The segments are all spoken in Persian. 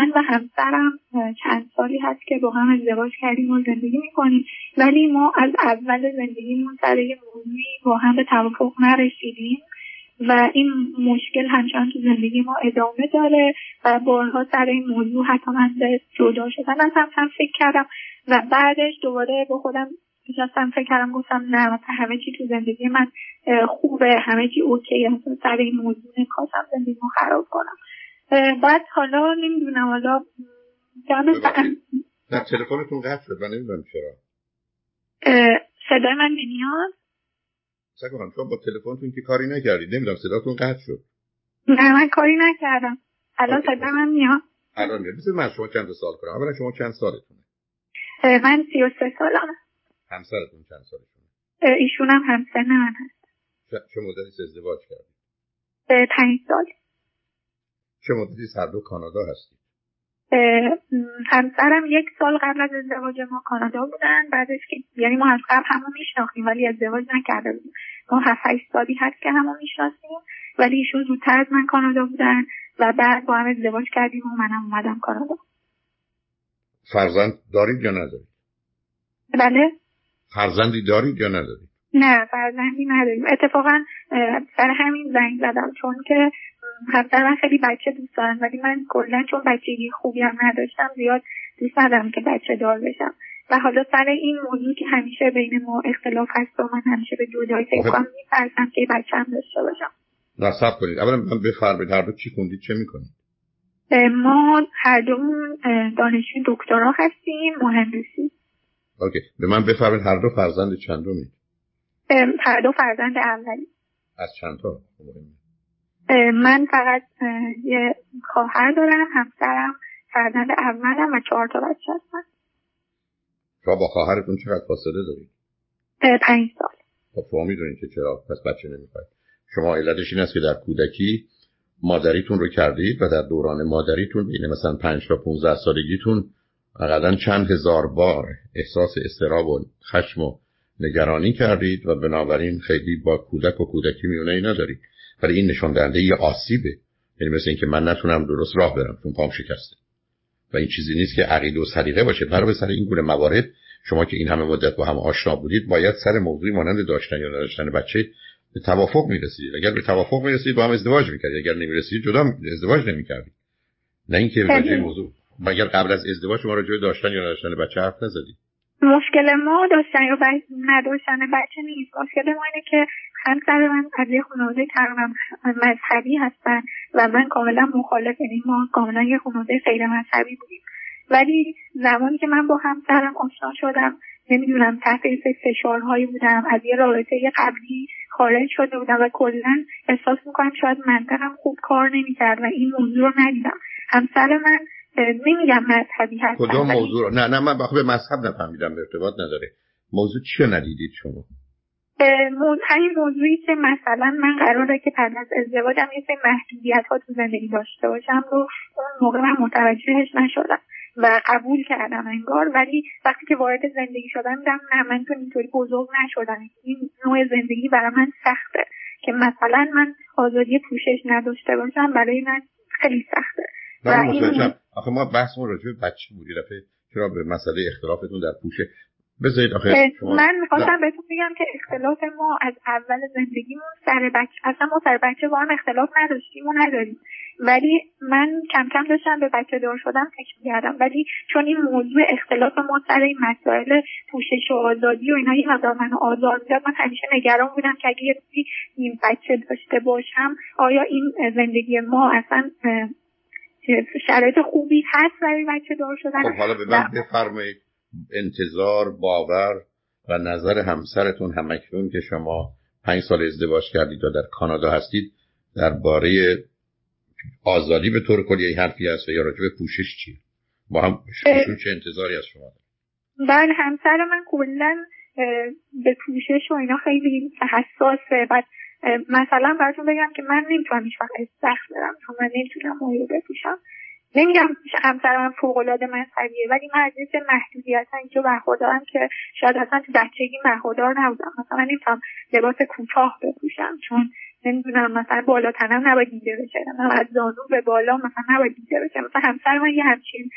من و همسرم چند سالی هست که با هم ازدواج کردیم و زندگی می‌کنیم. ولی ما از اول زندگیمون سر یه موضوعی با هم به توافق نرسیدیم و این مشکل همچنان تو زندگی ما ادامه داره و بارها سر این موضوع حتی من به جدا شدن از هم فکر کردم و بعدش دوباره با خودم نشستم فکر کردم گفتم نه همه چی تو زندگی من خوبه همه چی اوکی هست سر این موضوع نکاسم زندگی ما خراب کنم. بعد حالا نمی‌دونم حالا نه تلفنتون قطع شد من نمی‌دونم چرا. صدای من نمیاد خانم شما با تلفنتون که کاری نکردید. نمی‌دونم صداتون قطع شد. نه من کاری نکردم. الان صدا من میاد؟ الان میاد. بذار من شما چند سال کنم. اولا شما چند سالتونه؟ من سی و سه همسرتون چند سالتونه ایشون هم همسن من هست. چه مدتی ازدواج کردید؟ پنج سال. چه مدتی هر دو کانادا هستید همسرم یک سال قبل از ازدواج ما کانادا بودن. بعدش که یعنی ما از قبل همو میشناختیم ولی ازدواج نکرده بودیم. ما هفت هشت سالی هست که همو می‌شناسیم ولی ایشون زودتر از من کانادا بودن و بعد با هم ازدواج کردیم و منم اومدم کانادا. فرزند دارید یا ندارید؟ بله. فرزندی دارید یا ندارید؟ نه فرزندی نداریم. اتفاقا سر همین زنگ زدم چون که همسر من خیلی بچه دوست دارن ولی من کلا چون بچگی خوبی هم نداشتم زیاد دوست ندارم که بچه دار بشم. و حالا سر این موضوع که همیشه بین ما اختلاف هست و من همیشه به جدایی فکر کنم میترسم که بچه هم داشته باشم. نصب کنید. اولا من بفرمایید هر دو چی خوندید چه می‌کنید؟ ما هر دومون دانشجوی دکترا هستیم مهندسی. اوکی. به من بفرمایید هر دو فرزند چندمی هر دو فرزند اولی. از چند تا من فقط یه خواهر دارم همسرم فرزند اولم و چهار تا بچه هستن. شما با خواهرتون چقدر فاصله دارید؟ پنج سال. خب شما می‌دونید که چرا پس بچه نمی‌خواید. شما علتش این است که در کودکی مادریتون رو کردید و در دوران مادریتون بین مثلا پنج تا 15 سالگیتون اقلا چند هزار بار احساس استراب و خشم و نگرانی کردید و بنابراین خیلی با کودک و کودکی میونه ای ندارید. ولی این نشان دهنده یه آسیبه. یعنی مثل اینکه من نتونم درست راه برم چون پام شکسته. و این چیزی نیست که عقیده و سلیقه باشه. برای سر این گونه موارد شما که این همه مدت با هم آشنا بودید باید سر موضوعی مانند داشتن یا نداشتن بچه به توافق می‌رسید اگر به توافق می‌رسید با هم ازدواج می‌کردید. اگر نمی‌رسید جدا ازدواج نمی‌کردید. نه اینکه راجع موضوع. مگر قبل از ازدواج شما راجع داشتن یا نداشتن بچه حرف نزدید. مشکل ما داشتن یا نداشتن بچه نیست. مشکل ما اینه که همسر من از یه خانواده تقریبا مذهبی هستن و من کاملا مخالف یعنی ما کاملا یه خانواده غیر مذهبی بودیم. ولی زمانی که من با همسرم آشنا شدم نمی‌دونم تحت فشارهایی بودم از یه رابطه قبلی خارج شده بودم و کلا احساس می‌کنم شاید منطقم خوب کار نمی‌کرد و این موضوع رو ندیدم. همسر من نمیگم مذهبی هست کدوم موضوع نه نه من به مذهب نفهمیدم ارتباط نداره. موضوع چی ندیدید شما؟ همین موضوعی که مثلا من قراره که پس از ازدواجم یه سری محدودیت ها تو زندگی داشته باشم رو اون موقع من متوجهش نشدم و قبول کردم انگار ولی وقتی که وارد زندگی شدم دیدم نه من تو اینطوری بزرگ نشدم. این نوع زندگی برای من سخته که مثلا من آزادی پوشش نداشته باشم برای من خیلی سخته. این... آخه ما بحثمون راجع به بچه بودی. دفعه چرا به مسئله اختلافتون در پوشه؟ بذارید آخه من می‌خواستم بهتون بگم که اختلاف ما از اول زندگیمون سر بچه اصلا ما سر بچه با هم اختلاف نداشتیم و نداریم. ولی من کم کم داشتم به بچه دار شدم فکر می‌کردم. ولی چون این موضوع اختلاف ما سر این مسائل پوشش و آزادی و اینا یه مقدار منو آزار می‌داد. من همیشه نگران بودم که اگه یه این بچه داشته باشم آیا این زندگی ما اصلا شرایط خوبی هست برای بچه دار شدن؟ خب حالا به من بفرمایید. انتظار باور و نظر همسرتون همکنون که شما پنج سال ازدواج کردید و در کانادا هستید درباره آزادی به طور کلی حرفی هست یا راجع به پوشش چیه؟ با هم چه انتظاری از شما بله همسر من کلا به پوشش و اینا خیلی حساسه. بعد مثلا براتون بگم که من نمی‌تونم هیچ وقت سخت برم. چون من نمی‌تونم مایو بپوشم. نمیگم همسر من فوق العاده مذهبیه ولی من از یه محدودیت اینجا برخوردارم که شاید اصلا تو بچگی برخوردار نبودم. مثلا من نمی‌تونم لباس کوتاه بپوشم چون نمی‌دونم مثلا بالا تنم نباید دیده بشه. از زانو به بالا مثلا نباید دیده بشه. مثلا همسر من یه همچین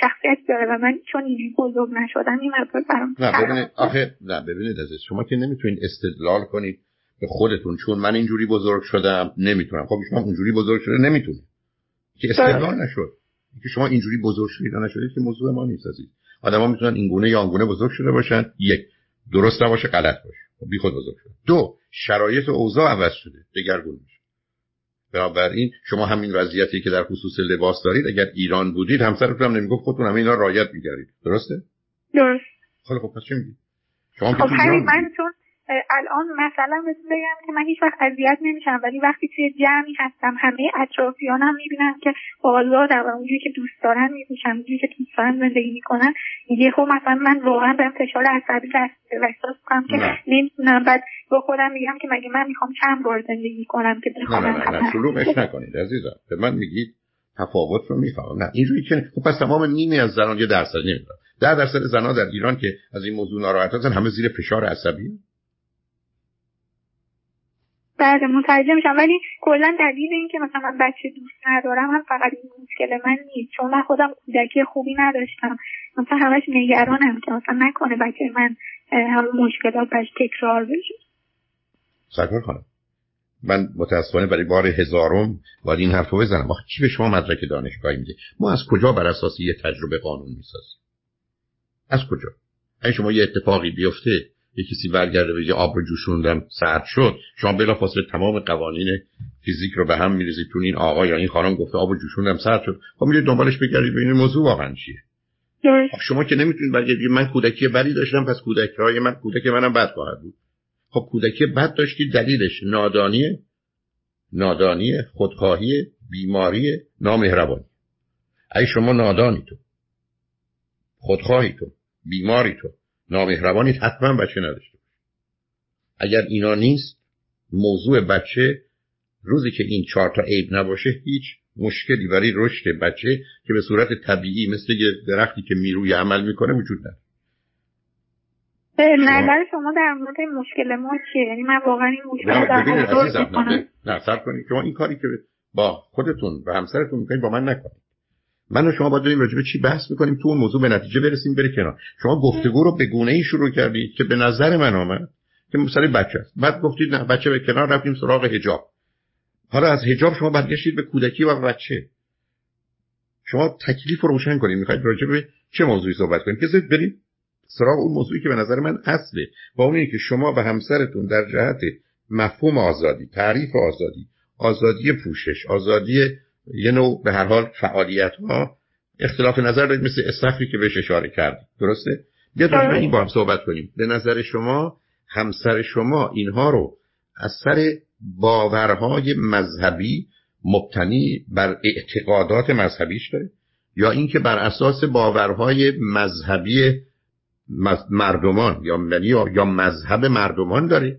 شخصیت داره و من چون اینجوری بزرگ نشدم این مقدار برام نه ببینید آخه نه ببینید عزیز شما که نمی‌تونید استدلال کنید به خودتون چون من اینجوری بزرگ شدم نمی‌تونم. خب شما اونجوری بزرگ شده نمی‌تونه که استدلال نشد. که شما اینجوری بزرگ شدید نشدید که موضوع ما نیست عزیز. آدما می‌تونن این گونه یا گونه بزرگ شده باشن. یک درست نباشه غلط باشه. خب بی خود بزرگ شده. دو شرایط اوضاع عوض شده. دگرگون میشه. بنابراین شما همین وضعیتی که در خصوص لباس دارید اگر ایران بودید همسرتون هم نمی‌گفت خودتون همه اینا رایت میگردید درسته؟ درست. خب خب پس چه میگید شما خب من چون الان مثلا بهتون بگم که من هیچ وقت اذیت نمیشم ولی وقتی توی جمعی هستم همه اطرافیانم می‌بینن که آزادم و اونجوری که دوست دارن میپوشم اونجوری که دوست دارن زندگی می‌کنن خب مثلا من واقعا بهم فشار عصبی رسیده و احساس کنم که نمی‌تونم. بعد با خودم میگم که مگه من می‌خوام چند بار زندگی کنم که بخوام؟ نه نه نه شلوغش نکنید عزیزم. به من میگید تفاوت رو می‌فهمم. نه اینجوری که خب پس تمام نیمی از زنان یه درصد نمی‌دونم. ده درصد زنان در ایران که از این موضوع ناراحت هستن همه زیر فشار عصبی. بله متوجه میشم. ولی کلا دلیل این که مثلا من بچه دوست ندارم هم فقط این مشکل من نیست. چون من خودم کودکی خوبی نداشتم. مثلا همش نگرانم که مثلا نکنه بچه من هم مشکلات بهش تکرار بشه. سرکار خانم من متاسفانه برای بار هزارم باید این حرف رو بزنم. آخه چی به شما مدرک دانشگاهی میده؟ ما از کجا بر اساس یه تجربه قانون می‌سازیم؟ از کجا؟ اگه شما یه اتفاقی بیفته یه کسی برگرده بگه آب رو جوشوندم سرد شد. شما بلافاصله تمام قوانین فیزیک رو به هم میریزید تو این آقا یا این خانم گفته آب رو جوشوندم سرد شد. خب میرید دنبالش بگردید ببینید موضوع واقعا چیه. خب شما که نمی‌تونید برگردید من کودکی بدی داشتم پس کودکی های من کودک منم بد خواهد بود. خب کودکی بد داشتید دلیلش نادانی نادانی خودخواهی بیماری نامهربانی. ای شما نادانی تو. خودخواهی تو. بیماری تو. نامهربانی حتما بچه نداشته اگر اینا نیست موضوع بچه روزی که این چهار تا عیب نباشه هیچ مشکلی برای رشد بچه که به صورت طبیعی مثل یه درختی که می‌روی عمل می‌کنه وجود نداره. نظر شما در مورد مشکل ما چیه؟ یعنی من واقعا این مشکل نه نه سر کنید. شما این کاری که با خودتون و همسرتون می‌کنید با من نکنید. من و شما باید داریم راجع به چی بحث می‌کنیم؟ تو اون موضوع به نتیجه برسیم بره کنار. شما گفتگو رو به گونه ای شروع کردید که به نظر من آمد که مثلا بچه است. بعد گفتید نه بچه به کنار رفتیم سراغ حجاب. حالا از حجاب شما برگشتید به کودکی و بچه. شما تکلیف رو روشن کنید. می‌خواید راجع به چه موضوعی صحبت کنید؟ که برید سراغ اون موضوعی که به نظر من اصله. با اونی که شما به همسرتون در جهت مفهوم آزادی تعریف آزادی آزادی پوشش آزادی یه نوع به هر حال فعالیت ها اختلاف نظر دارید مثل استخری که بهش اشاره کرد. درسته؟ بیاد راجع این با هم صحبت کنیم. به نظر شما همسر شما اینها رو از سر باورهای مذهبی مبتنی بر اعتقادات مذهبیش داره؟ یا اینکه بر اساس باورهای مذهبی مردمان یا یعنی یا مذهب مردمان داره؟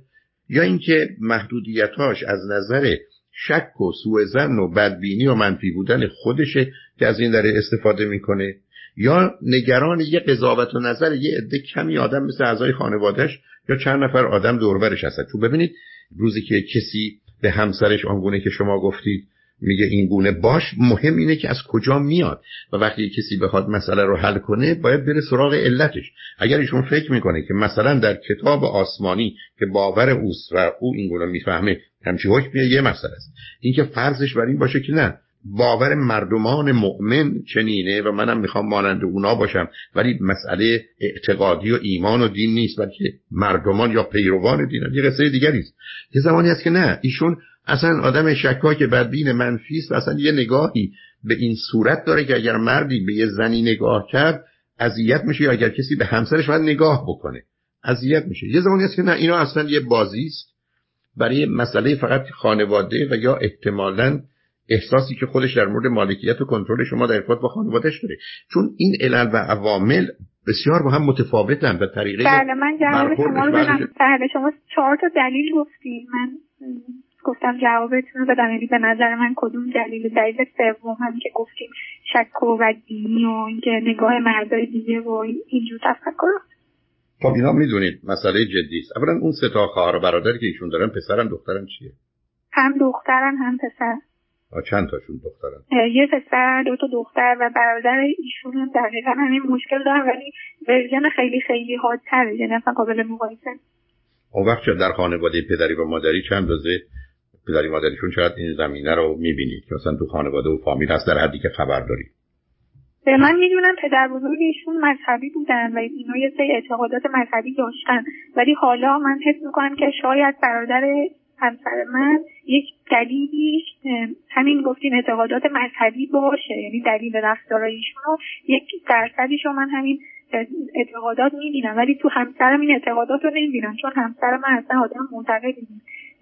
یا اینکه محدودیتاش از نظر شک و سوء زن و بدبینی و منفی بودن خودشه که از این داره استفاده می‌کنه. یا نگران یه قضاوت و نظر یه عده کمی آدم مثل اعضای خانوادهش یا چند نفر آدم دوربرش هستن. چون ببینید روزی که کسی به همسرش آنگونه که شما گفتید میگه این گونه باش مهم اینه که از کجا میاد. و وقتی کسی بخواد مسئله رو حل کنه باید بره سراغ علتش. اگر ایشون فکر می‌کنه که مثلا در کتاب آسمانی که باور اوست و او این گونه می‌فهمه همچی حکمیه یه مسئله است. اینکه فرضش بر این باشه که نه. باور مردمان مؤمن چنینه و منم می‌خوام مانند اونا باشم ولی مسئله اعتقادی و ایمان و دین نیست بلکه مردمان یا پیروان دین. یه قصه دیگری است. یه زمانی هست که نه ایشون اصلا آدم شکاک بدبین منفی است و اصلا یه نگاهی به این صورت داره که اگر مردی به یه زنی نگاه کرد اذیت میشه یا اگر کسی به همسرش باید نگاه بکنه. اذیت میشه. یه زمانی هست که نه اینا اصلا یه بازی است. برای مسئله فقط خانواده و یا احتمالا احساسی که خودش در مورد مالکیت و کنترل شما در ارتباط با خانوادهش داره. چون این علل و عوامل بسیار با هم متفاوتن و طریقه بله من جواب شما رو بدم. بله شما چهار تا دلیل گفتید من گفتم جوابتون رو بدم. یعنی به نظر من کدوم دلیل؟ دلیل سوم هم که گفتیم شک و دینی و اینکه نگاه مردای دیگه و اینجور تفکر خب اینا می‌دونید مسئله جدی است. اولا اون سه تا خواهر و برادری که ایشون دارن پسرم دخترم چیه؟ هم دخترن هم پسر. چند تاشون دخترن؟ یه پسر دو تا دختر و برادر ایشون هم دقیقا همین مشکل دارن ولی ورژن خیلی خیلی حادتره یعنی اصلا قابل مقایسه. اون وقت در خانواده پدری و مادری چند روزه پدری مادریشون چقدر این زمینه رو می‌بینید که مثلا تو خانواده و فامیل هست در حدی که خبر دارید من می‌دونم پدر بزرگشون مذهبی بودن و اینا یه سری اعتقادات مذهبی داشتن. ولی حالا من حس می‌کنم که شاید برادر همسر من یک دلیلیش همین گفتین اعتقادات مذهبی باشه یعنی دلیل رفتارایشون رو یک درصدیش من همین اعتقادات می‌بینم ولی تو همسرم این اعتقادات رو نمی‌بینم چون همسر من اصلا آدم معتقدی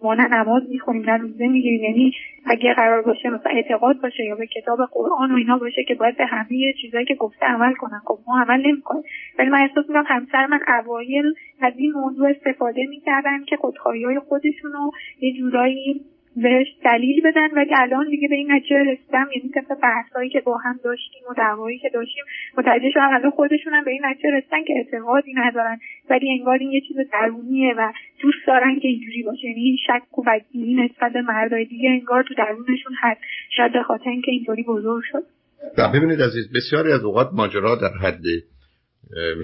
ما نه نماز می‌خونیم نه روزه می‌گیریم. یعنی اگه قرار باشه مثلا اعتقاد باشه یا به کتاب قرآن و اینا باشه که باید به همه چیزایی که گفته عمل کنن. خب ما عمل نمی‌کنیم. ولی من احساس می‌کنم همسر من اوایل از این موضوع استفاده می‌کردن که خودخواهی های خودشون رو یه جورایی بهش دلیل بدن ولی الان دیگه به این نتیجه رسیدم یعنی طبق بحثایی که با هم داشتیم و دعوایی که داشتیم متوجه شدم الان خودشون هم به این نتیجه رسیدن که اعتقادی ندارن. ولی انگار این یه چیز درونیه و دوست دارن که اینجوری باشه. یعنی این شک و بدبینی نسبت به مردای دیگه انگار تو درونشون هست. شاید به خاطر اینکه اینطوری بزرگ شد. ببینید عزیز بسیاری از اوقات ماجرا در حد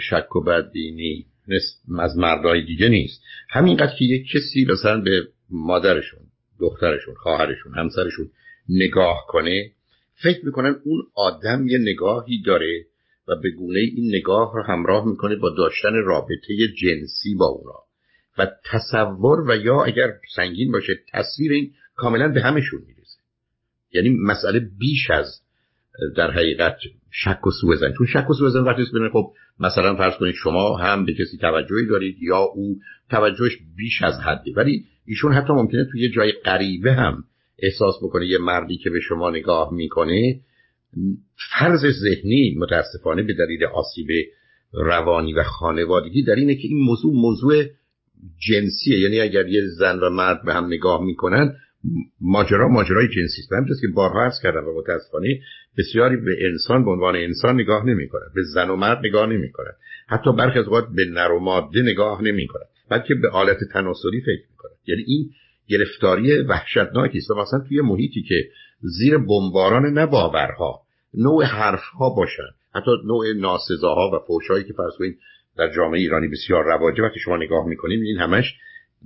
شک و بدبینی از مردای دیگه نیست. همینقدر که یک کسی مثلا به مادرشون دخترشون خواهرشون همسرشون نگاه کنه فکر می‌کنن اون آدم یه نگاهی داره و به گونه این نگاه رو همراه می‌کنه با داشتن رابطه جنسی با اونا. و تصور و یا اگر سنگین باشه تصویر این کاملا به همشون می‌رسه. یعنی مسئله بیش از در حقیقت شک و سوء زن چون شک و سوء زن وقتی خب مثلا فرض کنید شما هم به کسی توجهی دارید یا او توجهش بیش از حدی ولی ایشون حتی ممکنه توی یه جای غریبه هم احساس بکنه یه مردی که به شما نگاه می‌کنه فرض ذهنی متاسفانه به دلیل آسیب روانی و خانوادگی در اینه که این موضوع موضوع جنسیه. یعنی اگر یه زن و مرد به هم نگاه می‌کنن ماجرا ماجرای جنسی است همینطور که بارها عرض کردم و متاسفانه بسیاری به انسان به عنوان انسان نگاه نمی‌کنند به زن و مرد نگاه نمی‌کنند حتی برخی از اوقات به نر و ماده نگاه نمی‌کنند بلکه به آلت تناسلی فکر می‌کنند یعنی این گرفتاری وحشتناکی است. مثلا توی محیطی که زیر بمباران نباورها نوع حرفها باشن. حتی نوع ناسزاها و فوشهایی که فرض کنید در جامعه ایرانی بسیار رواجه وقتی شما نگاه می‌کنید این همش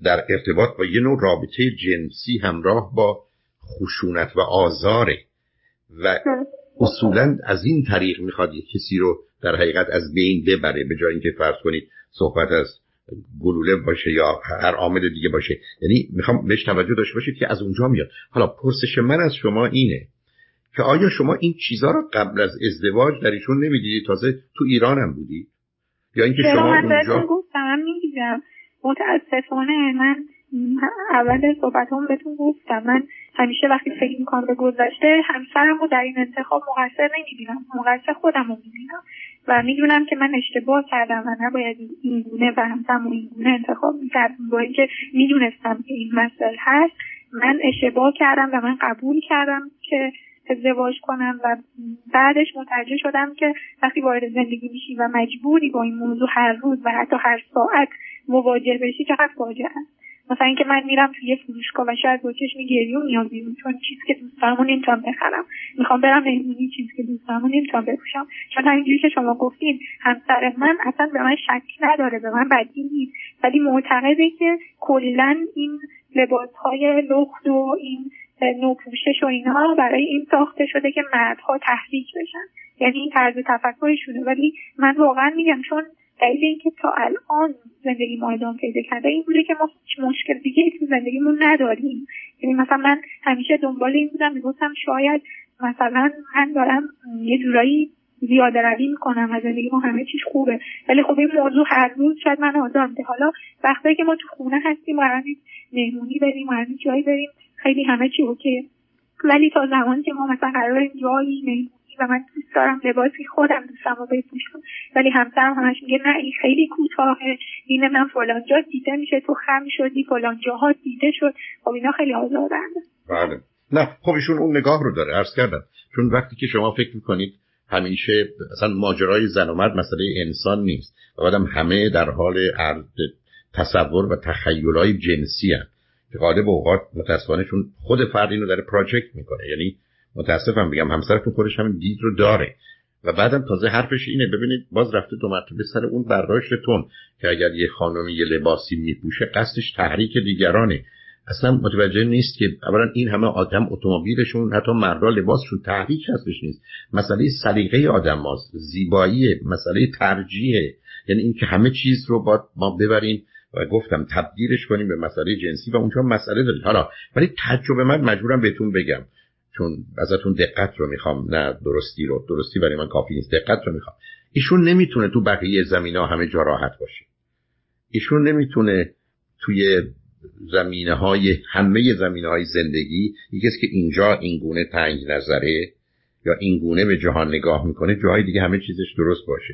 در ارتباط با یه نوع رابطه جنسی همراه با خشونت و آزاره. و اصولا از این طریق می‌خواد یه کسی رو در حقیقت از بین ببره به جای اینکه فرض کنید صحبت از گلوله باشه یا هر عامل دیگه باشه. یعنی می‌خوام بهش توجه داشته باشید که از اونجا میاد. حالا پرسش من از شما اینه که آیا شما این چیزها رو قبل از ازدواج در ایشون نمی‌دیدید؟ تازه تو ایران هم بودی. یا اینکه شما اونجا متاسفانه من اول صحبت هم بهتون گفتم. من همیشه وقتی فکر می‌کنم به گذشته همسرم رو در این انتخاب مقصر نمی‌بینم. مقصر خودم رو می‌بینم و می‌دونم که من اشتباه کردم و نباید این گونه و همسرم این گونه انتخاب می‌کردم. با اینکه می‌دونستم که این مسئله هست من اشتباه کردم و من قبول کردم که ازدواج کنم و بعدش متوجه شدم که وقتی وارد زندگی میشی و مجبوری با این موضوع هر روز و حتی هر ساعت مواجه بشی چقدر فاجعه است مثلا اینکه من میرم توی یه فروشگاه و شاید با چشم گریون میام بیرون چون چیزی که دوست دارم نمی‌تونم بخرم. می‌خوام برم مهمونی چیزی که دوست دارم نمی‌تونم بپوشم چون همینجوری که شما گفتین همسر من اصلا به من شک نداره به من بدی نیست. ولی معتقده که کلا این لباس های لخت و این نوع پوشش و اینها برای این ساخته شده که مردها تحریک بشن. یعنی این طرز تفکرشونه. ولی من واقعا میگم چون دلیل اینکه تا الان زندگی ما ادامه پیدا کرده این بوده که ما هیچ مشکل دیگه تو زندگیمون نداریم. یعنی مثلا من همیشه دنبال این بودم می‌گفتم شاید مثلا من دارم یه جورایی زیاده روی می‌کنم و زندگی ما همه چیز خوبه. ولی خب این موضوع هر روز شاید من آزار میده. حالا وقتی که ما تو خونه هستیم قرار مهمونی بریم قرار جایی بریم خیلی همه چی اوکی. ولی تا زمانی که ما مثلا قرار جایی مهمونی و من دوست دارم لباسی خودم دوستم رو بپوشم. ولی همسرم همش میگه نه این خیلی کوتاهه. این من فلان جا دیده میشه تو خم شدی فلان جاها دیده شد. خب اینا خیلی آزاردهنده. بله. نه خب ایشون اون نگاه رو داره عرض کردم. چون وقتی که شما فکر می‌کنید همیشه اصلا ماجرای زن و مرد مسئله انسان نیست و بعدم همه در حال تصور و تخیلای جنسی که غالب اوقات متاسفانه چون خود فرد اینو داره پراجکت می‌کنه. یعنی متاسفم بگم همسرتون خودش همین دید رو داره. و بعدم تازه حرفش اینه ببینید باز رفته دو مرتبه سر اون برداشتتون که اگر یه خانمی یه لباسی میپوشه قصدش تحریک دیگرانه. اصلا متوجه نیست که اولا این همه آدم اتومبیلشون حتی مردا لباسشون تحریک هستش نیست. مسئله سلیقه آدم هاست زیبایی مسئله ترجیحه یعنی اینکه همه چیز رو با ما ببریم و گفتم تبدیلش کنیم به مسئله جنسی و اونجا مسئله دارید حالا ولی تجربه من مجبورم بهتون بگم. چون ازتون دقت رو می‌خوام نه درستی رو. درستی برای من کافی نیست دقت رو می‌خوام. ایشون نمی‌تونه تو بقیه زمین ها همه جا راحت باشه. ایشون نمی‌تونه توی زمینه های همه زمینه های زندگی یکی که اینجا اینگونه تنگ نظره یا اینگونه به جهان نگاه می‌کنه جاهای دیگه همه چیزش درست باشه.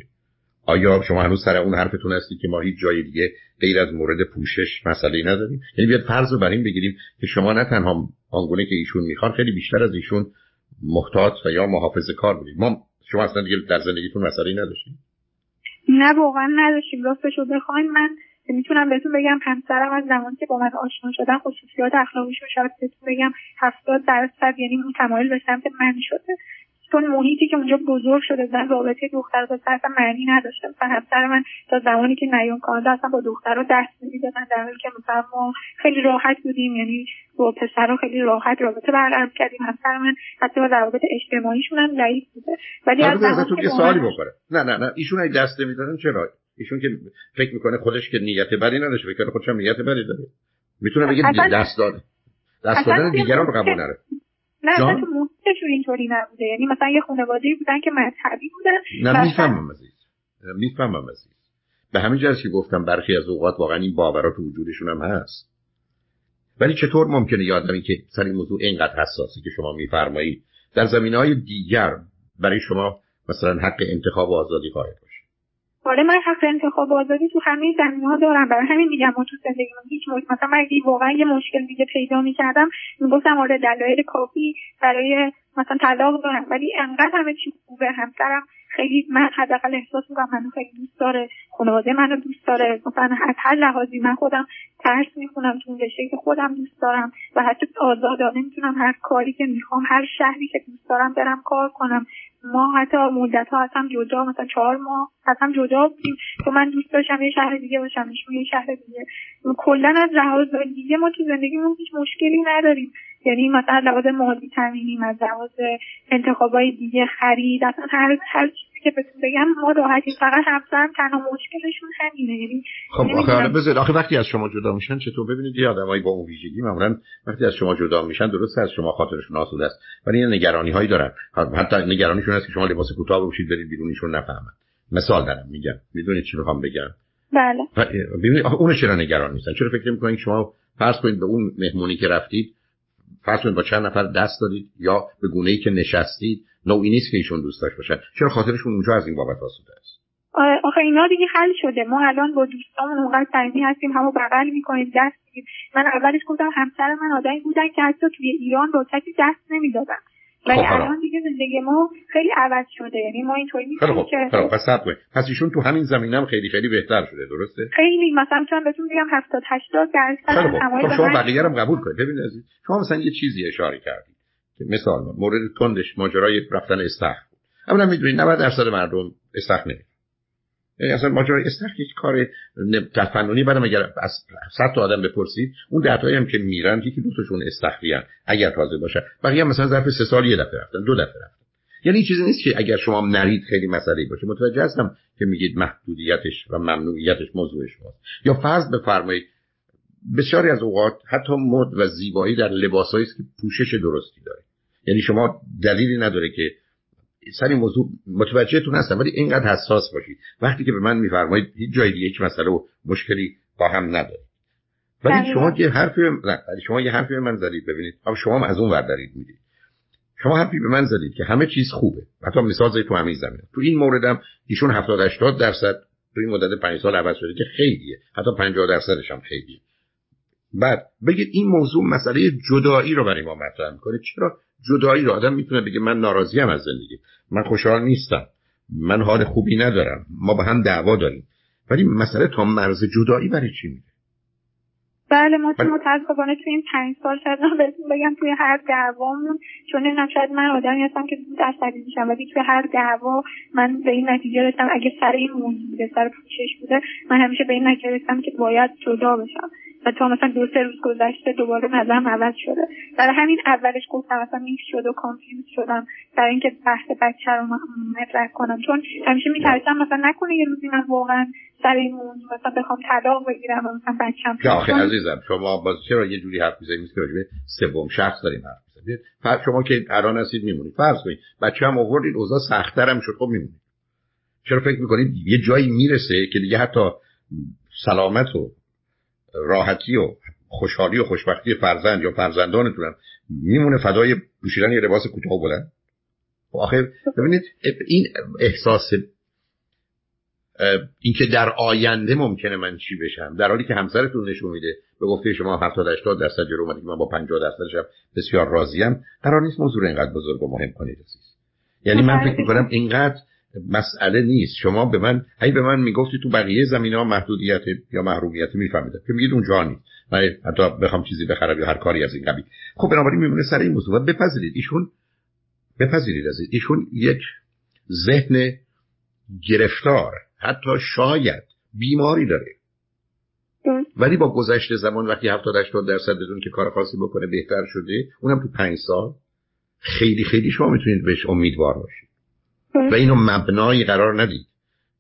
آیا شما هنوز سر اون حرفتون هستی که ما هیچ جای دیگه غیر از مورد پوشش مسئله نداریم؟ یعنی بیاد فرض رو بر این بگیریم که شما نه تنها آنگونه که ایشون می‌خوان خیلی بیشتر از ایشون محتاط و یا محافظه کار بودید ما شما اصلا دیگه در زندگیتون مسئله نداشتیم نه واقعا نداشتیم. راستش رو بخواین من می‌تونم بهتون بگم همسرم از زمانی که با من آشنا شدن خصوصیات اخلاقیش رو شاید بهتون بگم هفتاد درصد یعنی اون تمایل به سمت من شده. چون محیطی که اونجا بزرگ شده زن رابطه دختر و پسر اصلا معنی نداشته. مثلا همسر من تا زمانی که نیون کانادا اصلا با دختر رو دست نمی‌دادن. در حالی که مثلا ما خیلی راحت بودیم یعنی با پسر رو خیلی راحت رابطه برقرار کردیم. همسر من حتی با روابط اجتماعیشون هم ضعیف بوده. ولی از ازتون یه سوالی بکنه نه نه نه. ایشون ای دست نمی‌دادن چرا؟ ایشون که فکر می‌کنه خودش که نیت بدی نداشته فکر خودش هم نیت بدی داره. می‌تونه بگه دست داده. دست دادن دیگران رو قبول نره. نه اصلا تو محیطشون اینطوری نبوده. یعنی مثلا یه خانواده بودن که مذهبی بودن نه می‌فهمم عزیز. می‌فهمم عزیز. به همین جهت که گفتم برخی از اوقات واقعا این باورات تو وجودشون هم هست. ولی چطور ممکنه یه آدمی که سر این موضوع اینقدر حساسی که شما میفرمایید در زمین های دیگر برای شما مثلا حق انتخاب و آزادی قائل آره من حق انتخاب آزادی تو همه زمین ها دارم. برای همین میگم ما تو زندگیمون هیچ مشکل مثلا من اگه واقعا یه مشکل دیگه پیدا می‌کردم می‌گفتم آره دلایل کافی برای مثلا طلاق دارم. ولی انقدر همه چی خوبه همسرم خیلی من حداقل احساس می‌کنم منو خیلی دوست داره خانواده منو دوست داره. مثلا از هر لحاظی من خودم ترس می‌خونم تو رشته که خودم دوست دارم و حتی آزادانه می‌تونم هر کاری که می‌خوام هر شهری که دوست دارم برم کار کنم. ما حتی مدت ها هم جدا مثلا چهار ماه هم جدا بودیم تو من دوست داشتم یه شهر دیگه باشم ایشون یه شهر دیگه. کلا از لحاظ دیگه ما تو زندگیمون هیچ مشکلی نداریم. یعنی مثلا لحاظ مالی تامینیم از لحاظ انتخابای دیگه خرید اصلا هر هر چیزی که بهتون بگم ما راحتی فقط همسرم تنها مشکلشون همینه. یعنی خب آخه حالا بذار آخه وقتی از شما جدا میشن چطور؟ ببینید یه آدمایی با اون ویژگی معمولا وقتی از شما جدا میشن درسته از شما خاطرشون آسوده است. ولی یه نگرانی هایی دارن حتی نگرانیشون هست که شما لباس کوتاه بپوشید برید بیرونیشون نفهمن. مثال دارم میگم. می‌دونید چی می‌خوام بگم؟ بله. ببینید اون چرا نگران نیستن؟ چرا فکر می‌کنید شما فرض کنید به اون مهمونی که رفتید فرض با چند نفر دست دادید یا به گونه ای که نشستید نوعی نیست که ایشون دوست داشت باشن. چرا خاطرشون اونجا از این بابت آسوده است؟ آخه اینا دیگه حل شده. ما الان با دوستامون اونقدر صمیمی هستیم همو بغل می‌کنیم دست میگیم من اولش گفتم همسر من آدمی بودن که حتی توی ایران با کسی دست نمی‌دادن. ولی خب الان دیگه زندگی ما خیلی عوض شده. یعنی ما اینطوری نیستیم خب که خب پس پس ایشون تو همین زمینه هم خیلی خیلی بهتر شده درسته؟ خیلی. مثلا می‌تونم بهتون بگم 70 80 درصد خب شما بقیه هم قبول کنید. ببینید عزیز شما مثلا یه چیزی اشاره کردید. که مثال مورد تندش ماجرای رفتن استخر بود. اولا می‌دونید 90 درصد مردم استخر نمیرن یعنی اصلا ماجرای استخر یک کار تفننی بعدم اگر از 100 تا آدم بپرسید اون ده هم که میرن یکی دو تاشون استخریان اگر تازه باشه. بقیه مثلا ظرف سه سال یه دفعه رفتن دو دفعه رفتن. یعنی چیزی نیست که اگر شما نرید خیلی مسئله باشه. متوجه هستم که میگید محدودیتش و ممنوعیتش موضوع شماست یا فرض بفرمایید بسیاری از اوقات حتی مد و زیبایی در لباسایی است که پوشش درستی داره. یعنی شما دلیلی نداره که سر این موضوع متوجهتون هستم ولی اینقدر حساس باشید. وقتی که به من میفرمایید هیچ جای دیگه یک مسئله و مشکلی با هم نداره ولی شما یه حرفی نه شما یه حرفی به من زدید ببینید. اما شما از اون ور دارید می‌دید شما حرفی به من زدید که همه چیز خوبه. حتی مثال زدید تو همین زمین تو این موردم ایشون 70 80 درصد تو این مدت 5 سال عوض شده که خیلیه. حتی 50 درصدش هم خیلیه. بعد بگید این موضوع مسئله جدایی رو برای ما مطرح می‌کنه. چرا؟ جدایی رو آدم می‌تونه بگه من ناراضیم از زندگی. من خوشحال نیستم. من حال خوبی ندارم. ما با هم دعوا داریم. ولی مسئله تا مرز جدایی برای چی میده بله ما متاسفانه توی این پنج سال شاید بهتون بگم توی هر دعوامون چون نمی‌دونم شاید من آدمی هستم که زود عصبی میشم ولی توی هر دعوا من به این نتیجه رسیدم. اگه سر این موضوع بوده سر پوشش بوده من همیشه به این نتیجه رسیدم که باید جدا بشم. و تا مثلا دو سه روز گذشته دوباره نظرم عوض شده. برای همین اولش گفتم مثلا میکس شد و confuse شدم. برای اینکه بحث بچه رو مطرح کنم. چون همیشه میترسم مثلا نکنه یه روزی من واقعا سر این موضوع مثلا بخوام طلاق بگیرم و مثلا بچم که آخه عزیزم شما باز چرا یه جوری حرف می‌زنید که راجبه سوم شخص داریم حرف می‌زنید فرض شما که الان هستید میمونید. فرض کنید بچه هم آوردید اوضاع سختتر هم شد خب میمونید. چرا فکر می‌کنید یه جایی می‌رسه که دیگه حتی سلامت و راحتی و خوشحالی و خوشبختی فرزند یا فرزندانتون میمونه فدای پوشیدن یه لباس کوتاه بلند؟ خب آخر ببینید این احساس اینکه در آینده ممکنه من چی بشم؟ در حالی که همسرتون نشون میده به گفته شما 70 80 درصد جلو اومدید من با 50 درصدش بسیار راضیم قرار نیست موضوع اینقدر بزرگ و مهم کنید یعنی من فکر می‌کنم اینقدر مسئله نیست. شما به من هی به من می‌گفتی تو بقیه زمین ها محدودیت یا محرومیت میفهمیدم. که میگید اونجا نیست. من حتی بخوام چیزی بخرم یا هر کاری از این قبیل. خب بنابراین میمونه سر این موضوع. بپذیرید. ایشون بپذیرید از ایشون یک ذهن گرفتار حتی شاید بیماری داره. ولی با گذشت زمان وقتی 70 80 درصد بدون که کار خاصی بکنه بهتر شده اونم تو پنج سال خیلی خیلی شما می‌تونید بهش امیدوار باشید. و اینو مبنایی قرار ندید.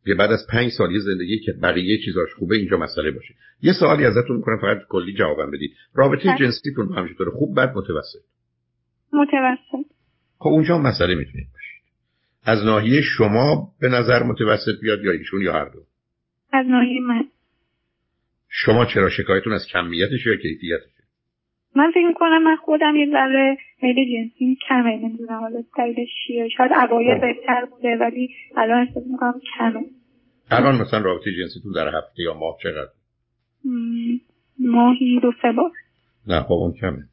که بعد از پنج سالی زندگی که بقیه چیزاش خوبه اینجا مسئله باشه. یه سوالی ازتون می‌کنم فقط کلی جوابم بدید. رابطه بله. جنسیتون همیشه طور خوب بد متوسط؟ متوسط. خب اونجا مسئله می‌تونید باشید. از ناحیه شما به نظر متوسط بیاد یا ایشون یا هر دو؟ از ناحیه من. شما چرا شکایتون از کمیتش یا کیفیتش؟ من فکر می‌کنم من خودم یه ذره میل جنسی کمه نمی‌دونم حالا دلیلش چیه. شاید اوایل بهتر بوده ولی الان احساس می‌کنم کمه. الان مثلا رابطه جنسیتون در هفته یا ماه چقدر؟ ماهی دو سه بار. نه خب اون کمه.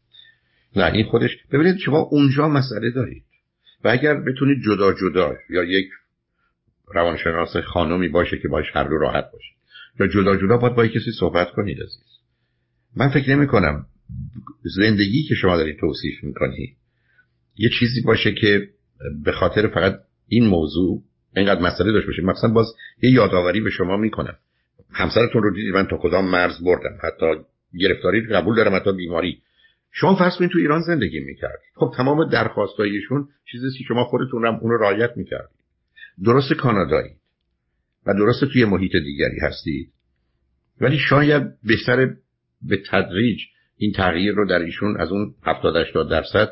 نه این خودش. ببینید شما اونجا مسئله دارید. و اگر بتونید جدا جدا یا یک روانشناس خانمی باشه که باش هر دو راحت باشه یا جدا جدا باید با کسی صحبت کنید عزیز. من فکر نمی کنم زندگی که شما دارید توصیف می‌کنید یه چیزی باشه که به خاطر فقط این موضوع اینقدر مسئله داشته باشه. مثلا باز یه یادآوری به شما می‌کنم. همسرتون رو دیدید من تا کدام مرز بردم؟ حتی گرفتاری قبول دارم حتی بیماری. شما فرض کنید تو ایران زندگی می‌کردید خب تمام درخواستایشون چیزی که شما خودتون هم اون رو رعایت می‌کردید. درست کانادایی. و درست توی محیط دیگری هستید. ولی شاید بهتر به تدریج این تغییر رو در ایشون از اون 70 80 درصد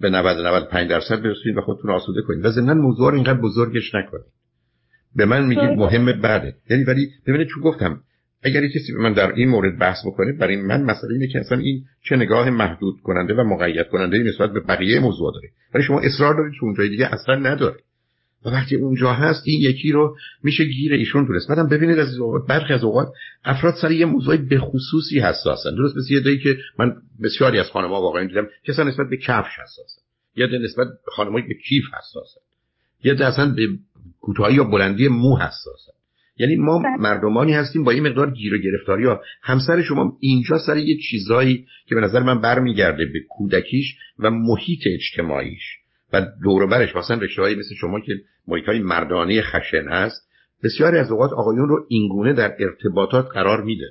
به 90 95 درصد برسونید و خودتون آسوده کنید. و ضمن موضوع رو اینقدر بزرگش نکنید. به من میگید مهم بعده یعنی ولی ببینید چون گفتم اگر کسی به من در این مورد بحث بکنه برای من مسئله اینه که اصلا این چه نگاه محدود کننده و مقید کننده نسبت به بقیه موضوع داره. ولی شما اصرار دارید که اونجای دیگه اصلا نداره. و وقتی اونجا هست این یکی رو میشه گیر ایشون دونست بعدم ببینید از برخی از اوقات افراد سر یه موضوع به خصوصی حساسن. درست مثل یه دایی که من بسیاری از خانم‌ها واقعا دیدم اصلا نسبت به کفش حساسن. یا نسبت به خانمایی به کیف حساسن. یا اصلا به کوتاهی یا بلندی مو حساسن. یعنی ما بله. مردمانی هستیم با این مقدار گیر و گرفتاری. ها همسر شما اینجا سر یه چیزایی که به نظر من برمیگرده به کودکیش و محیط اجتماعیش. و دور برش مثلا رشته مثل شما که محیط های مردانه خشن هست بسیاری از اوقات آقایون رو اینگونه در ارتباطات قرار میده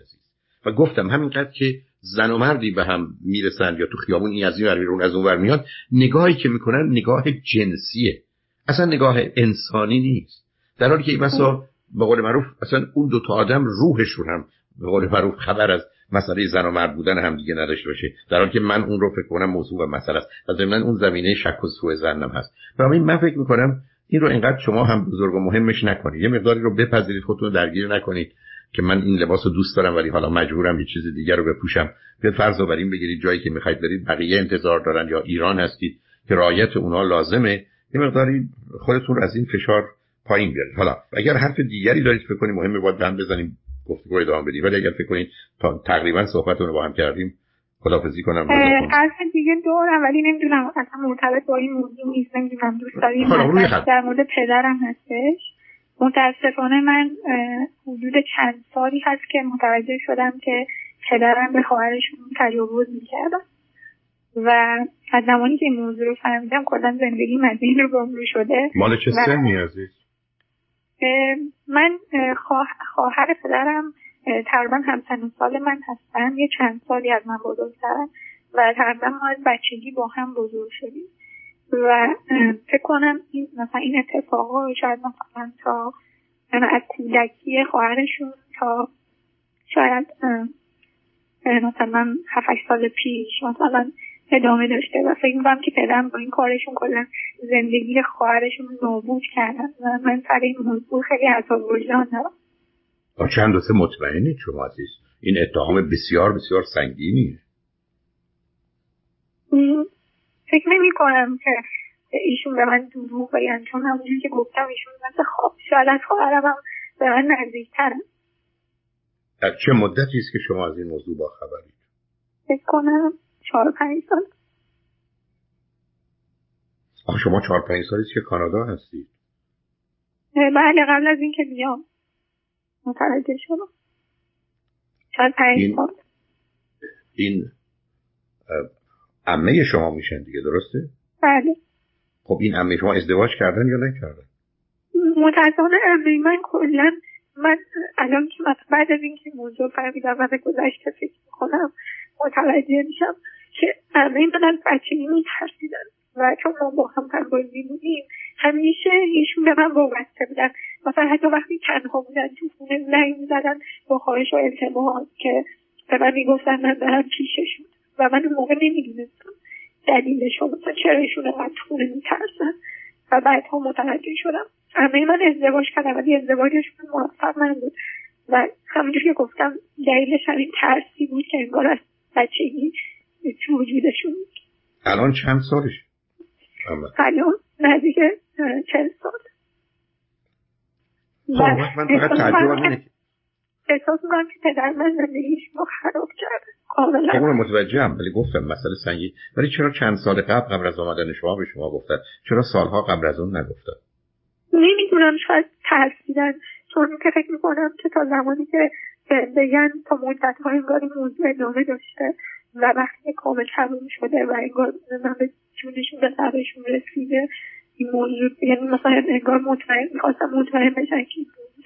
و گفتم همینقدر که زن و مردی به هم می‌رسن یا تو خیابون این از این ور از اون ور میاد نگاهی که می‌کنن نگاه جنسیه. اصلا نگاه انسانی نیست. در حالی که این مثلا به قول معروف اصلا اون دو تا آدم روحشون هم به قول معروف خبر از مسئله زن و مرد بودن هم دیگه نداشته باشه. در حالی که من اون رو فکر کنم موضوع و مسئله است. و ضمن اون زمینه شک و سوء زنم هست. برای من فکر می‌کنم این رو اینقدر شما هم بزرگ و مهمش نکنید. یه مقداری رو بپذیرید خودتون درگیر نکنید که من این لباس رو دوست دارم ولی حالا مجبورم یه چیز دیگر رو بپوشم. به فرض بر این بگیرید جایی که می‌خواید برید بقیه انتظار دارن یا ایران هستید که رعایت اونا لازمه. یه مقداری خودتون رو از این فشار پایین بیارید. حالا اگر حرف دیگری دارید فکر کنید مهمه باید بزنیم. گفتگو ادامه بدیم. ولی اگر فکر کنید تا تقریبا صحبتتون رو با هم کردیم خدافزی کنم. حرف دیگه دارم ولی نمی‌دونم اصلا مرتبط با این موضوع نیست. نمی‌دونم دوست داریم در مورد پدرم هستش. متاسفانه من حدود چند سالی هست که متوجه شدم که پدرم به خواهرشون تجاوز می‌کردن. و از زمانی که این موضوع رو فهمیدم کلا زندگی این رو گمرو شده. مال چه سنی عزیز؟ من خواهر پدرم تقریبا همسن سال من هستن. یه چند سالی از من بزرگترن و تقریبا ما از بچگی با هم بزرگ شدیم. و فکر کنم این مثلا این اتفاقا شاید مثلا تا از کودکی خواهرشون تا شاید مثلا هفت سال پیش مثلا ادامه داشته و فکر می‌کنم که پدرم با این کارشون کلا زندگی خواهرشون نابود کردن و من سر این موضوع خیلی عذاب وجدان دارم چند دوسته مطمئنید شما عزیز. این اتهام بسیار بسیار سنگینیه فکر نمی کنم که ایشون به من دروغ بگن چون همونجور که گفتم ایشون مثل خواب شاید از خواهرم هم به من نزدیکترم در چه مدتی است که شما از این موضوع با خبرید فکر کنم چهار پنج سال. آه شما چهار پنج سالی که کانادا هستید بله قبل از اینکه بیام. متوجه شدم. چهار پنج این... سال. این عمه شما میشن دیگه درسته؟ بله. خب این عمه شما ازدواج کردن یا نکردن؟ متاسفانه عمه من کلا من الان که بعد از اینکه موضوع فهمیدم و به گذشته فکر می‌کنم متوجه میشم. که عمه من از بچگی میترسیدن. و چون ما با هم همبازی بودیم همیشه ایشون به من وابسته بودن. مثلا حتی وقتی تنها بودن تو خونه زنگ می‌زدن با خواهش و التماس که به من می‌گفتن من برم پیششون و من اون موقع نمی‌دونستم دلیلش مثلا چرا ایشون انقدر خونه میترسن؟ و بعدها متوجه شدم. همه من ازدواج کردم ولی ازدواجشون موفق من بود و همونجور که گفتم دلیلش همین ترسی بود که انگار از بچگی تو وجودشون؟ الان چند سالش الان نزدیک چند سال. خب من فقط تعجب احساس می‌کنم که پدر من زندگیش رو خراب کرده. کاملا. خب متوجهم ولی گفتم مسئله سنگی ولی چرا چند سال قبل قبل از آمدن شما به شما گفتن؟ چرا سالها قبل از اون نگفتن؟ نمی‌دونم شاید ترسیدن چون که فکر می‌کنم که تا زمانی که بگن تا مدت های انگار این موضوع ادامه داشته و وقتی کامل تموم شده و انگار من به جونشون به سرشون رسیده این موضوع یعنی مثلا انگار مطمئن می‌خواستم مطمئن بشن که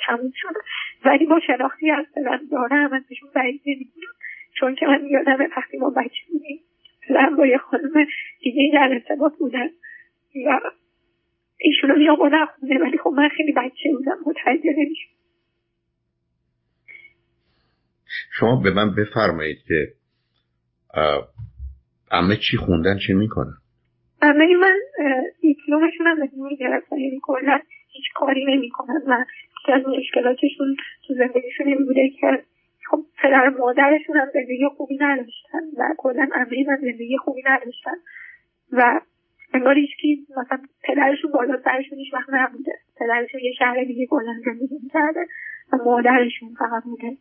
تموم شده. ولی با شناختی از پدرم دارم ازشون بعید نمی‌دونم چون که من یادم وقتی ما بچه بودیم پدرم با یه خانم دیگه در ارتباط بودن و ایشونو می آوردن خونه. ولی خب من خیلی بچه بودم متوجه نمیشم شما به من بفرمایید که امه چی خوندن چی می‌کنن؟ امه من دیپلومشون هم بدون گرفتن یعنی کلا هیچ کاری نمی‌کنن و از مشکلاتشون تو زندگیشون این بوده که خب پدر مادرشون هم زندگی خوبی نداشتن و کلا امه من زندگی خوبی نداشتن و انگار هیچکی مثلا پدرشون بالا سرشون هیچ وقت نبوده. پدرشون یه شهر دیگه کلا زندگی می‌کرده و مادرشون فقط بوده.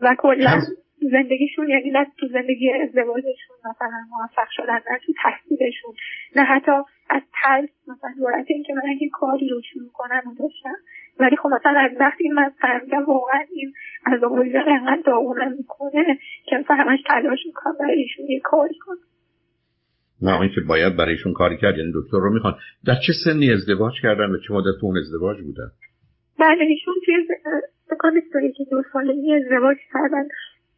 و کلا زندگیشون یعنی نه تو زندگی ازدواجشون مثلا موفق شدن نه تو تحصیلشون نه حتی از ترس مثلا جرأت اینکه من اگه کاری رو شروع کنم و داشتم. ولی خب مثلا از وقتی من فهمیدم واقعا این از وجدان انقدر داغونم می‌کنه که مثلا همش تلاش می‌کنم برای ایشون یه کاری کنم. نه این که باید برایشون کاری کرد یعنی دکتر رو می‌خوان. در چه سنی ازدواج کردن؟ و چه مدت اون ازدواج بودن؟ بله ایشون توی بکنم که دو سالگی ازدواج کردن.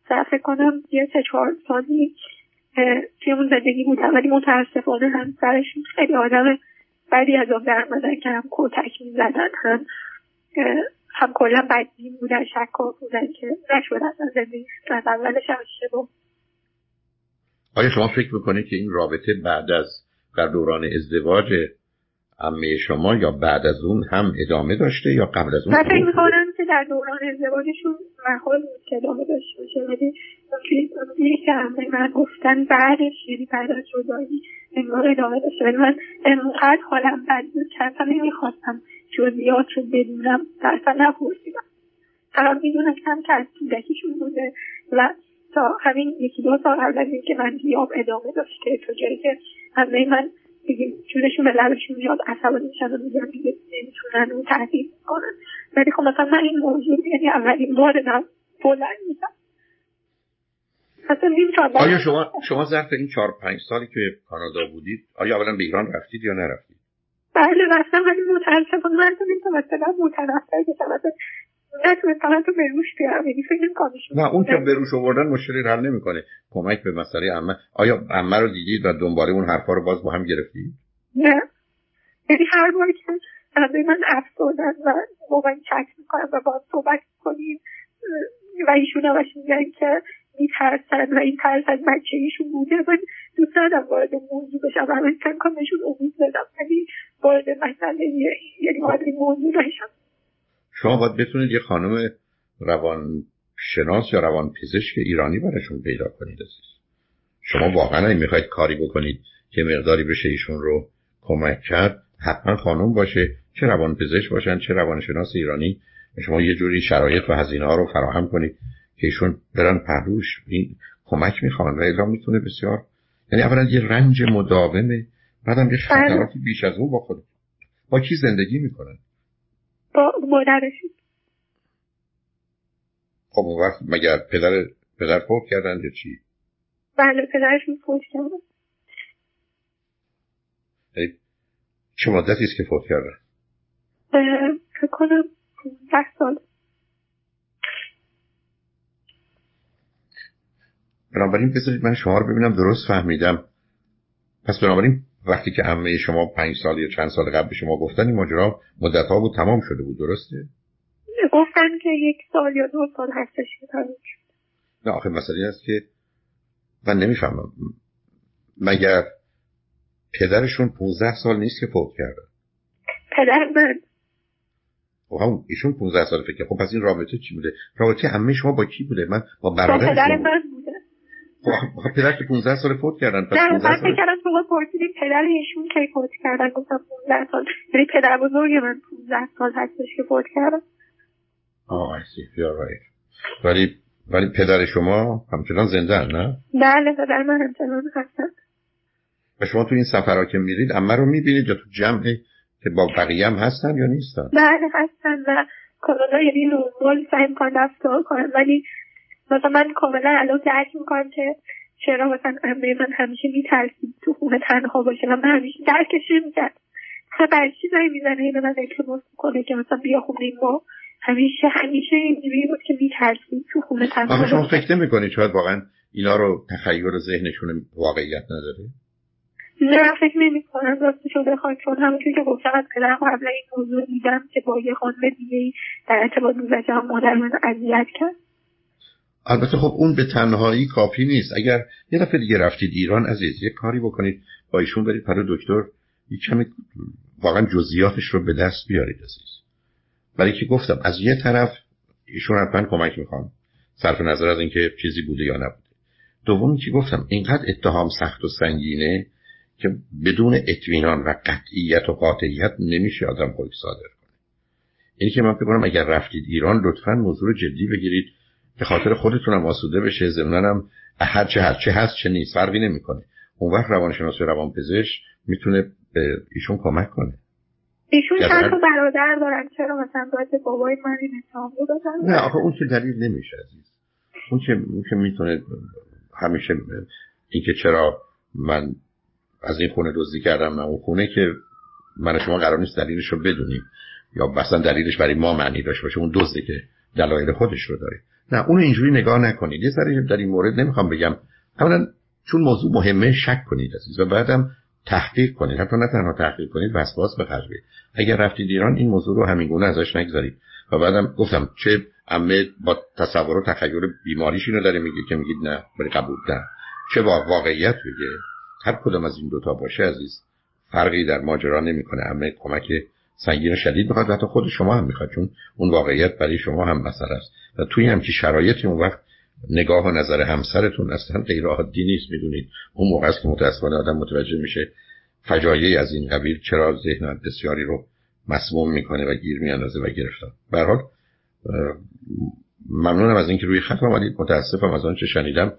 فکر کنم یه سه چهار سالی توی اون زندگی بودن ولی متاسفانه هم سرشون خیلی آدم بعدی از آن در که هم کتک می‌زدن هم هم کلا بدبین بودن شکار بودن که نشدن از زندگی. از اولش هم اشتباه. آیا شما فکر می‌کنید که این رابطه بعد از در دوران ازدواج امه شما یا بعد از اون هم ادامه داشته یا قبل از اون؟ من فکر می‌کنم در دوران ازدواجشون محال بود که ادامه داشته باشه ولی اونجوری که همه من گفتن بعدش یعنی بعد از جدایی انگار ادامه داشته. ولی من انقدر حالم بد بود که اصلا نمی‌خواستم جزئیات رو بدونم اصلا نپرسیدم. فقط می‌دونستم که از کودکیشون بوده و تا همین یکی دو سال قبل از اینکه من بیام ادامه داشته تا جایی که همه من دیگه جونشون به لبشون میاد عصبانی میشن و میگن دیگه نمی‌تونن اون تهدید کنن. ولی خب مثلا من این موضوع یعنی اولین بار دارم بلند میشم. آیا شما شما ظرف این چهار پنج سالی که کانادا بودید آیا اولا به ایران رفتید یا نرفتید؟ بله رفتم ولی متاسفانه من نمی‌تونم مثلا متنفر بشم بروش بیارم یعنی فکر نه اون که بروش آوردن مشکلی حل نمی‌کنه. کمک به مسئله عمه. آیا عمه رو دیدید و دنباله اون حرفا رو باز با هم گرفتید؟ نه. یعنی هر بار که عمه من افسردن و موقع چک می‌کنم و باز صحبت کنیم و ایشون همش میگن که میترسن و این ترس از بچه ایشون بوده من دوست ندارم وارد موضوع بشم. و همین کنم نشون امید بدم. ولی وارد مسئله یعنی وارد موضوع بشم شما باید بتونید یه خانم روان شناس یا روان پزشک ایرانی براشون پیدا کنید شما واقعا می‌خواید کاری بکنید که مقداری بشه ایشون رو کمک کرد حتما خانم باشه چه روان پزشک باشن چه روانشناس ایرانی. شما یه جوری شرایط و هزینه ها رو فراهم کنید که ایشون برن پهلوش. این کمک می‌خوان و الا می‌تونه بسیار. یعنی اولا یه رنج مداومه بعدم یه بله. خطراتی بیش از اون با خود با کی زندگی می‌کنن؟ با مادرشون. خب اون وقت مگر پدر پدر فوت کردن یا چی؟ بله پدرشون فوت کردن. چه مدتی است که فوت کردن؟ فکر کنم 15 سال. بنابراین بذارید من شما رو ببینم درست فهمیدم. پس بنابراین وقتی که عمه شما پنج سال یا چند سال قبل شما گفتن این ماجرا مدت ها بود تمام شده بود درسته؟ گفتن که یک سال یا دو سال هستش نه آخه مسئله است که من نمی‌فهمم. مگر پدرشون 15 سال نیست که فوت کرده پدر من. خب همون ایشون 15 سال فکر خب پس این رابطه چی بوده؟ رابطه عمه شما با کی بوده؟ من با برادر پدر من. پدر که 15 سال فوت کردن پس 15 سال فکر کردم شما پرسیدید پدر ایشون کی فوت کردن گفتم 15 سال. یعنی پدر بزرگ من 15 سال هستش که فوت کردن آه I see. You're right. ولی ولی پدر شما همچنان زنده نه؟ بله پدر من همچنان هستن. و شما تو این سفرها که میرید اما رو می‌بینید یا تو جمعی که با بقیه هم هستن یا نیستن؟ بله هستن و کانادا یعنی نورمال سعی می‌کنن رفتار کنن ولی مثلا من کاملا الان درک می‌کنم که چرا مثلا امه من همیشه میترسید تو خونه تنها باشه و من همیشه درکش نمی‌کرد مثلا برای چی زنگ می‌زنه اینو من التماس می‌کنه که مثلا بیا خونه ما همیشه همیشه اینجوری بود که میترسید تو خونه تنها آخه شما فکر نمی‌کنید شاید واقعا اینا رو تخیل ذهنشون واقعیت نداره؟ نه فکر نمی کنم راستشو بخواد چون همونطور که گفتم از پدرم قبل این موضوع دیدم که با یه خانم دیگه در ارتباط و مادر من اذیت کرد. البته خب اون به تنهایی کافی نیست. اگر یه دفعه دیگه رفتید ایران عزیز یه کاری بکنید. با ایشون برید پر دکتر. یه کمی واقعا جزئیاتش رو به دست بیارید عزیز. ولی که گفتم از یه طرف ایشون حتما کمک می‌خوام. صرف نظر از اینکه چیزی بوده یا نبوده. دومی که گفتم اینقدر اتهام سخت و سنگینه که بدون اطمینان و قطعیت و قاطعیت نمیشه آدم خودش صادر کنه. اینی که من فکر اگر رفتید ایران لطفا موضوع رو جدی بگیرید. به خاطر خودتونم آسوده بشه ضمنم هر چه هر چه هست چه نیست فرقی نمی‌کنه. اون وقت روانشناس و روانپزشک می‌تونه به ایشون کمک کنه. ایشون چند تا برادر دارن؟ چرا مثلا باید بابای من این اتهام نه آخه اون که دلیل نمیشه عزیز. اون که اون که می‌تونه همیشه اینکه چرا من از این خونه دزدی کردم نه اون خونه که من شما قرار نیست دلیلش رو بدونیم. یا مثلا دلیلش برای ما معنی داشته باشه اون دزده که دلایل خودش رو داره. نه اون اینجوری نگاه نکنید. یه سری در این مورد نمی‌خوام بگم. اولا چون موضوع مهمه شک کنید عزیز و بعدم تحقیق کنید. حتی نه تنها تحقیق کنید وسواس بخرید اگر رفتید ایران این موضوع رو همین گونه ازش نگذارید. و بعدم گفتم چه عمه با تصور و تخیل بیماریش اینو داره میگه که میگید نه ولی قبول نه. چه با واقعیت بگه هر کدام از این دوتا باشه عزیز. فرقی در ماجرا نمی‌کنه. همه کمک سنگین شدید می‌خواد حتی خود شما هم می‌خواد چون اون واقعیت برای شما هم مسئله است. و توی هم که شرایطی اون وقت نگاه و نظر همسرتون اصلا غیر عادی نیست می‌دونید. اون موقع است که متاسفانه آدم متوجه میشه فجایعی از این قبیل چرا ذهن بسیاری رو مسموم می‌کنه و گیر میاندازه و گرفتار. به حال ممنونم از اینکه روی خط آمدید. متاسفم از آنچه شنیدم.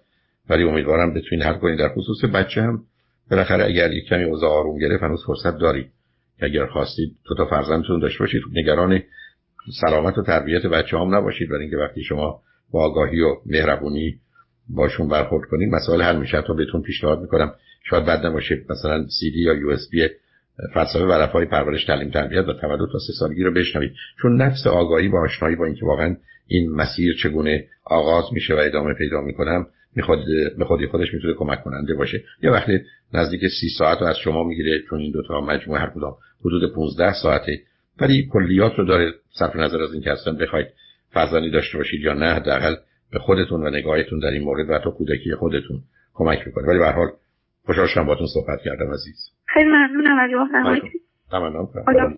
ولی امیدوارم بتونید حل کنید. در خصوص بچه هم. بالاخره اگر یک کمی اوضاع آروم گرفت هنوز فرصت دارید. اگر خواستید دو تا فرزندتون داشته باشید نگران سلامت و تربیت بچه هم نباشید برای اینکه وقتی شما با آگاهی و مهربونی باشون برخورد کنید. مسائل حل میشه. تا بهتون پیشنهاد می‌کنم. شاید بعد نباشه. مثلا سی دی یا یو اس بی فلسفه و رفای پرورش تعلیم تربیت و تولد تا سه سالگی رو بشنوید. چون نفس آگاهی با آشنایی با اینکه واقعا این مسیر چگونه آغاز میشه و ادامه پیدا می‌کنم می‌خواد به خودی خودش می‌تونه کمک کننده باشه. یه وقتی نزدیک سی ساعت رو از شما می‌گیره چون این دوتا مجموعه هر کدام حدود 15 ساعته. ولی کلیات رو داره صرف نظر از اینکه اصلا بخواید فرزندی داشته باشید یا نه حداقل به خودتون و نگاهتون در این مورد و تا کودکی خودتون کمک می‌کنه. ولی به هر حال خوشحال شدم باهاتون صحبت کردم عزیز. خیلی ممنونم از